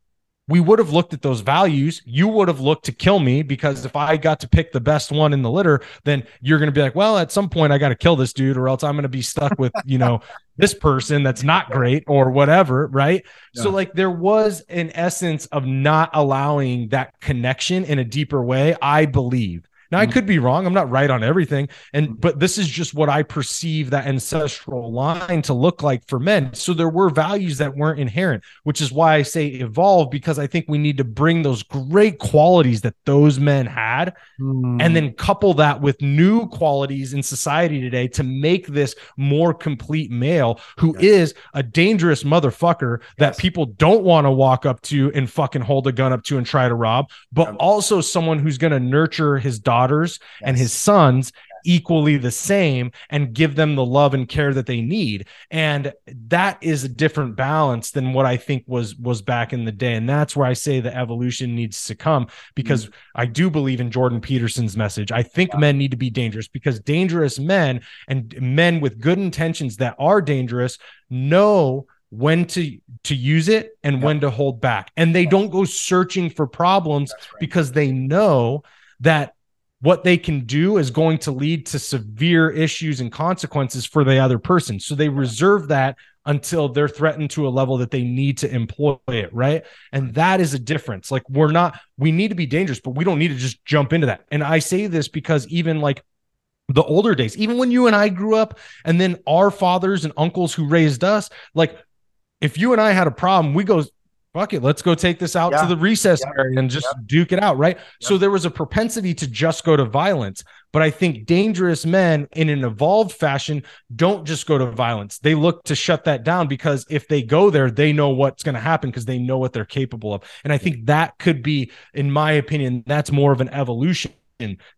we would have looked at those values. You would have looked to kill me because if I got to pick the best one in the litter, then you're going to be like, well, at some point I got to kill this dude or else I'm going to be stuck with, you know, this person that's not great or whatever. Right. Yeah. So, like, there was an essence of not allowing that connection in a deeper way, I believe. Now I mm-hmm. could be wrong. I'm not right on everything. And mm-hmm. but this is just what I perceive that ancestral line to look like for men. So there were values that weren't inherent, which is why I say evolve because I think we need to bring those great qualities that those men had mm. and then couple that with new qualities in society today to make this more complete male who yes. is a dangerous motherfucker yes. that people don't want to walk up to and fucking hold a gun up to and try to rob, but also someone who's going to nurture his daughter daughters yes. and his sons equally the same and give them the love and care that they need and that is a different balance than what i think was was back in the day and that's where i say the evolution needs to come because mm i do believe in jordan peterson's message i think yeah. men need to be dangerous because dangerous men and men with good intentions that are dangerous know when to to use it and yep. when to hold back and they don't go searching for problems right. because they know that what they can do is going to lead to severe issues and consequences for the other person. So they reserve that until they're threatened to a level that they need to employ it, right? And that is a difference. Like we're not we need to be dangerous, but we don't need to just jump into that. And I say this because even like the older days, even when you and I grew up and then our fathers and uncles who raised us, like if you and I had a problem, we go fuck it, let's go take this out yeah. to the recess yeah. area and just yeah. duke it out, right? So there was a propensity to just go to violence. But I think dangerous men in an evolved fashion don't just go to violence. They look to shut that down because if they go there, they know what's going to happen because they know what they're capable of. And I think that could be, in my opinion, that's more of an evolution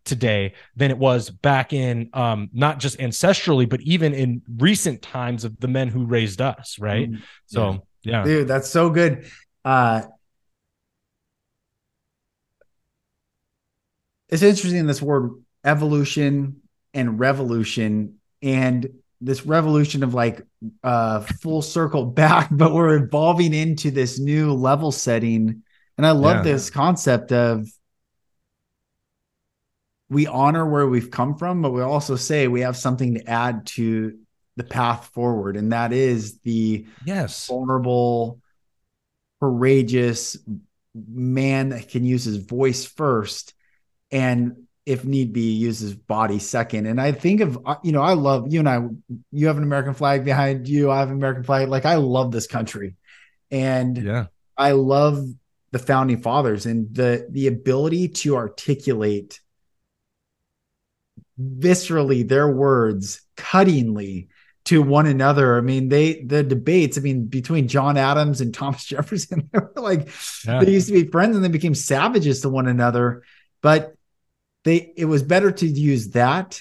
today than it was back in um, not just ancestrally, but even in recent times of the men who raised us, right? Mm, so yeah. Dude, that's so good uh, it's interesting this word evolution and revolution and this revolution of like uh full circle back but we're evolving into this new level setting and i love yeah. this concept of we honor where we've come from but we also say we have something to add to the path forward and that is the yes vulnerable courageous man that can use his voice first and if need be use his body second. And i think of uh, you know i love you and i you have an american flag behind you i have an american flag. Like i love this country. And yeah. I love the founding fathers and the the ability to articulate viscerally their words cuttingly to one another. I mean, they the debates. I mean, between John Adams and Thomas Jefferson, they were like yeah. they used to be friends and they became savages to one another. But they it was better to use that.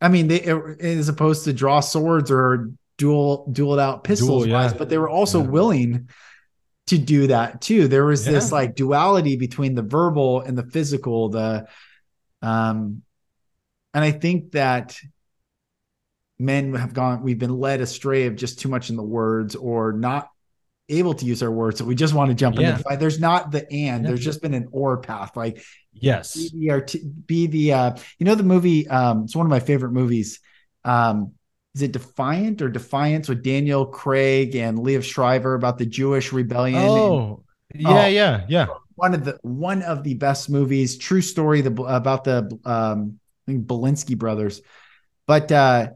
I mean, they as opposed to draw swords or duel duel out pistols duel, yeah. but they were also yeah. willing to do that too. There was this like duality between the verbal and the physical. The um, and I think that men have gone we've been led astray of just too much in the words or not able to use our words. So we just want to jump Yeah. into the fight. There's not the and. Yeah. There's just been an or path. Like Yes. be the art- be the uh, you know the movie. Um, it's one of my favorite movies. Um, is it Defiant or Defiance with Daniel Craig and Liev Schreiber about the Jewish rebellion? And Oh, yeah, Oh. yeah, yeah. one of the one of the best movies. True story the about the um, I think Belinsky brothers, but uh,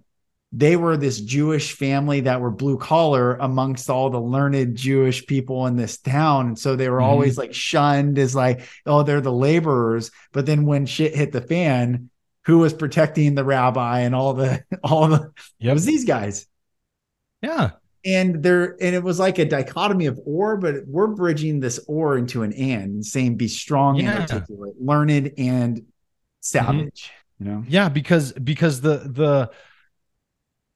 they were this Jewish family that were blue collar amongst all the learned Jewish people in this town. And so they were Mhm. always like shunned as like, oh, they're the laborers. But then when shit hit the fan, who was protecting the rabbi and all the all the it was these guys. Yeah. And there and it was like a dichotomy of or, but we're bridging this or into an and saying be strong Yeah. and articulate, learned and savage. You know? Yeah, because because the the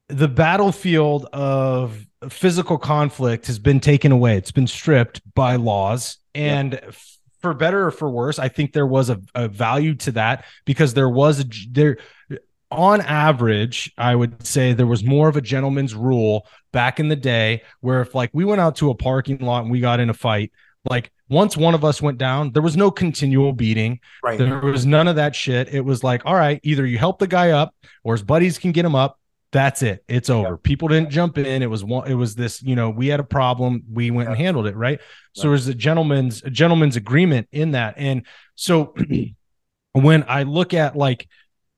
the battlefield of physical conflict has been taken away. It's been stripped by laws. And f- for better or for worse, I think there was a, a value to that because there was a there on average, I would say there was more of a gentleman's rule back in the day where if like we went out to a parking lot and we got in a fight, like once one of us went down, there was no continual beating. Right. There was none of that shit. It was like, all right, either you help the guy up or his buddies can get him up. That's it. It's over. People didn't jump in. It was one, it was this, you know, we had a problem. We went and handled it. Right. So there was a gentleman's a gentleman's agreement in that. And so when I look at like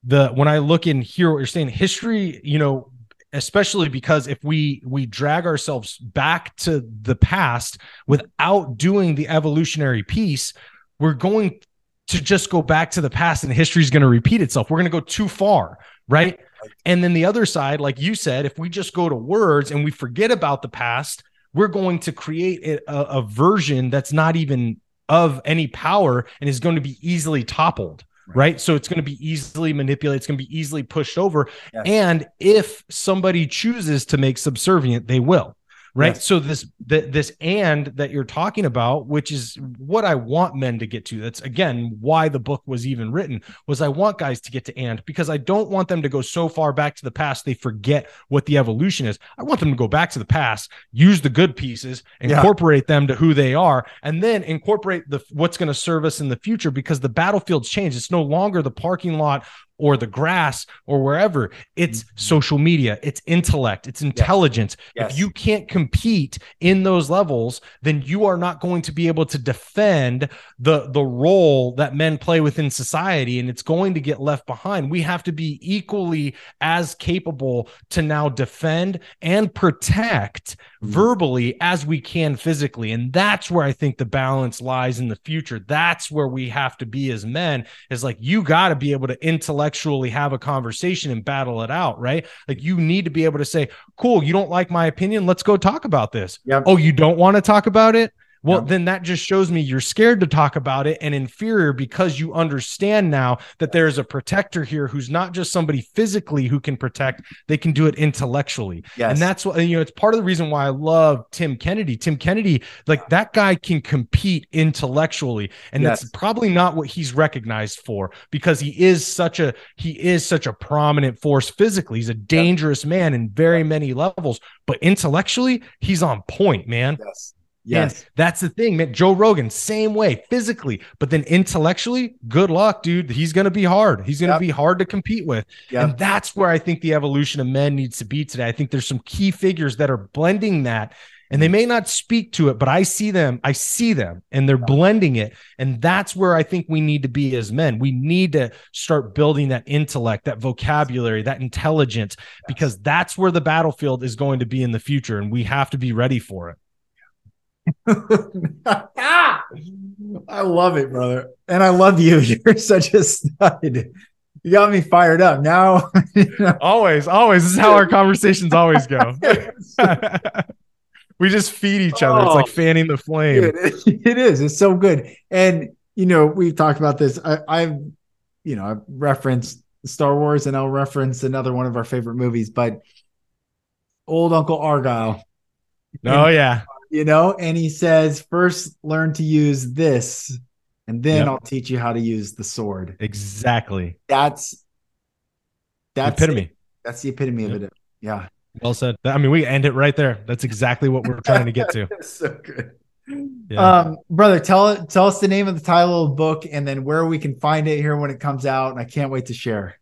the when I look in here, what you're saying, history, you know, especially because if we we drag ourselves back to the past without doing the evolutionary piece, we're going to just go back to the past and history is going to repeat itself. We're going to go too far, right? And then the other side, like you said, if we just go to words and we forget about the past, we're going to create a, a version that's not even of any power and is going to be easily toppled. Right. So it's going to be easily manipulated. It's going to be easily pushed over. Yes. And if somebody chooses to make subservient, they will. Right. Yes. So this th- this and that you're talking about, which is what I want men to get to. That's again why the book was even written. Was I want guys to get to and because I don't want them to go so far back to the past they forget what the evolution is. I want them to go back to the past, use the good pieces, Yeah. incorporate them to who they are, and then incorporate the what's going to serve us in the future because the battlefield's change It's no longer the parking lot or the grass or wherever. It's Mhm. social media, it's intellect, it's intelligence. Yes. If you can't compete in those levels, then you are not going to be able to defend the the role that men play within society and it's going to get left behind. We have to be equally as capable to now defend and protect Mhm. verbally as we can physically. And that's where I think the balance lies in the future. That's where we have to be as men is like you got to be able to intellectually have a conversation and battle it out, right? Like you need to be able to say, "Cool, you don't like my opinion, let's go talk about this." Yep. Oh, you don't want to talk about it? Well, Yeah. then that just shows me you're scared to talk about it and inferior because you understand now that there is a protector here who's not just somebody physically who can protect, they can do it intellectually. Yes. And that's what you know, it's part of the reason why I love Tim Kennedy. Tim Kennedy, like that guy can compete intellectually. And Yes. that's probably not what he's recognized for because he is such a he is such a prominent force physically. He's a dangerous man in very many levels, but intellectually, he's on point, man. yes. And Yes. that's the thing, man. Joe Rogan, same way, physically, but then intellectually, good luck, dude. He's going to be hard. He's going to Yep. be hard to compete with. Yep. And that's where I think the evolution of men needs to be today. I think there's some key figures that are blending that. And they mm. may not speak to it, but I see them. I see them and they're blending it. And that's where I think we need to be as men. We need to start building that intellect, that vocabulary, that intelligence, because that's where the battlefield is going to be in the future. And we have to be ready for it. I love it, brother. And I love you. You're such a stud. You got me fired up. Now, you know, Always, always. This is how our conversations always go. we just feed each other. It's like Oh. fanning the flame. Dude, it is. It's so good. And you know, we've talked about this. I, I've, you know, I've referenced Star Wars, and I'll reference another one of our favorite movies, but old Uncle Argyle. Oh yeah. You know, and he says, first learn to use this, and then Yep. I'll teach you how to use the sword. Exactly. That's that's the Epitome. it. That's the epitome Yep. of it. Yeah. Well said. I mean, we end it right there. That's exactly what we're trying to get to. so good. Yeah. Um, brother, tell tell us the name of the title of the book and then where we can find it here when it comes out. And I can't wait to share.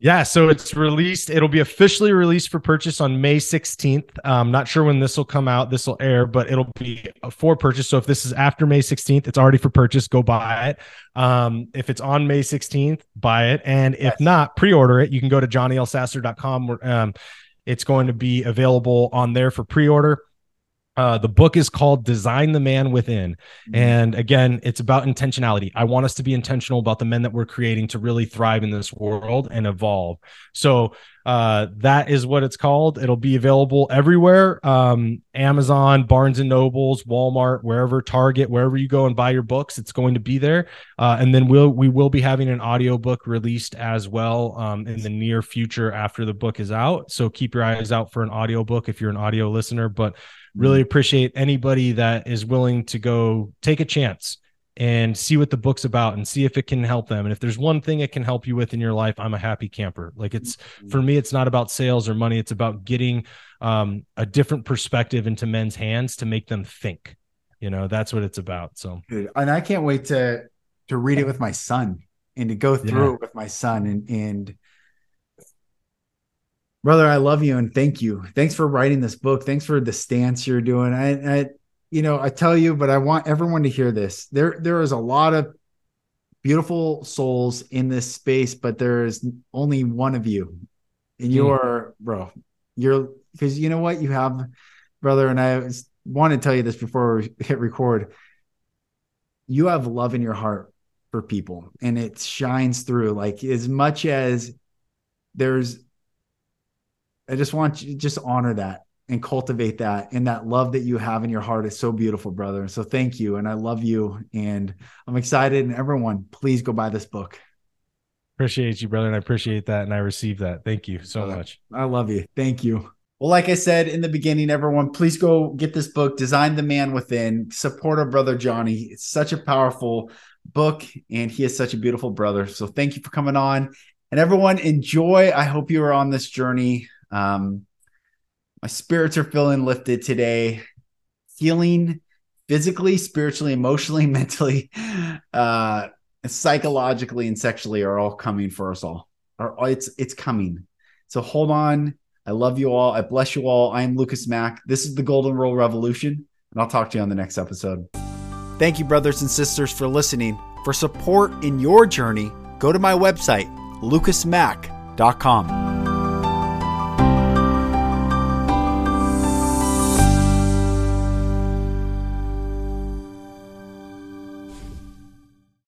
Yeah, so it's released. It'll be officially released for purchase on May 16th. I'm not sure when this will come out. This will air, but it'll be for purchase. So if this is after May 16th, it's already for purchase. Go buy it. Um, if it's on May 16th, buy it. And if not, pre-order it. You can go to johnnyelsasser.com. Um, it's going to be available on there for pre-order. Uh, the book is called Design the Man Within. Mm-hmm. And again, it's about intentionality. I want us to be intentional about the men that we're creating to really thrive in this world and evolve. So uh, that is what it's called. It'll be available everywhere um, Amazon, Barnes and Nobles, Walmart, wherever, Target, wherever you go and buy your books, it's going to be there. Uh, and then we'll, we will be having an audiobook released as well um, in the near future after the book is out. So keep your eyes out for an audiobook if you're an audio listener. But really mm-hmm. appreciate anybody that is willing to go take a chance and see what the book's about and see if it can help them. And if there's one thing it can help you with in your life, I'm a happy camper. Like it's mm-hmm. for me, it's not about sales or money. It's about getting um, a different perspective into men's hands to make them think. You know, that's what it's about. So, and I can't wait to to read it with my son and to go through yeah. it with my son and and brother i love you and thank you. Thanks for writing this book. Thanks for the stance you're doing. I, I you know i tell you but i want everyone to hear this. There there is a lot of beautiful souls in this space but there is only one of you. And hmm. you're mm. bro you're because you know what? You have brother and i want to tell you this before we hit record. You have love in your heart for people and it shines through. Like as much as there's I just want you to just honor that and cultivate that. And that love that you have in your heart is so beautiful brother. So thank you. And i love you. And i'm excited. And everyone please go buy this book. Appreciate you brother. And i appreciate that. And i receive that. Thank you so much. I love you. Thank you. Well like i said in the beginning everyone please go get this book. Design the man within. Support our brother johnny. It's such a powerful book and he is such a beautiful brother. So thank you for coming on. And everyone enjoy. I hope you are on this journey um, my spirits are feeling lifted today, healing physically, spiritually, emotionally, mentally, uh, psychologically, and sexually are all coming for us all. Or it's it's coming. So hold on. I love you all. I bless you all. I am Lucas Mack. This is the Golden Rule Revolution, and I'll talk to you on the next episode. Thank you, brothers and sisters, for listening. For support in your journey, go to my website, lucasmack.com.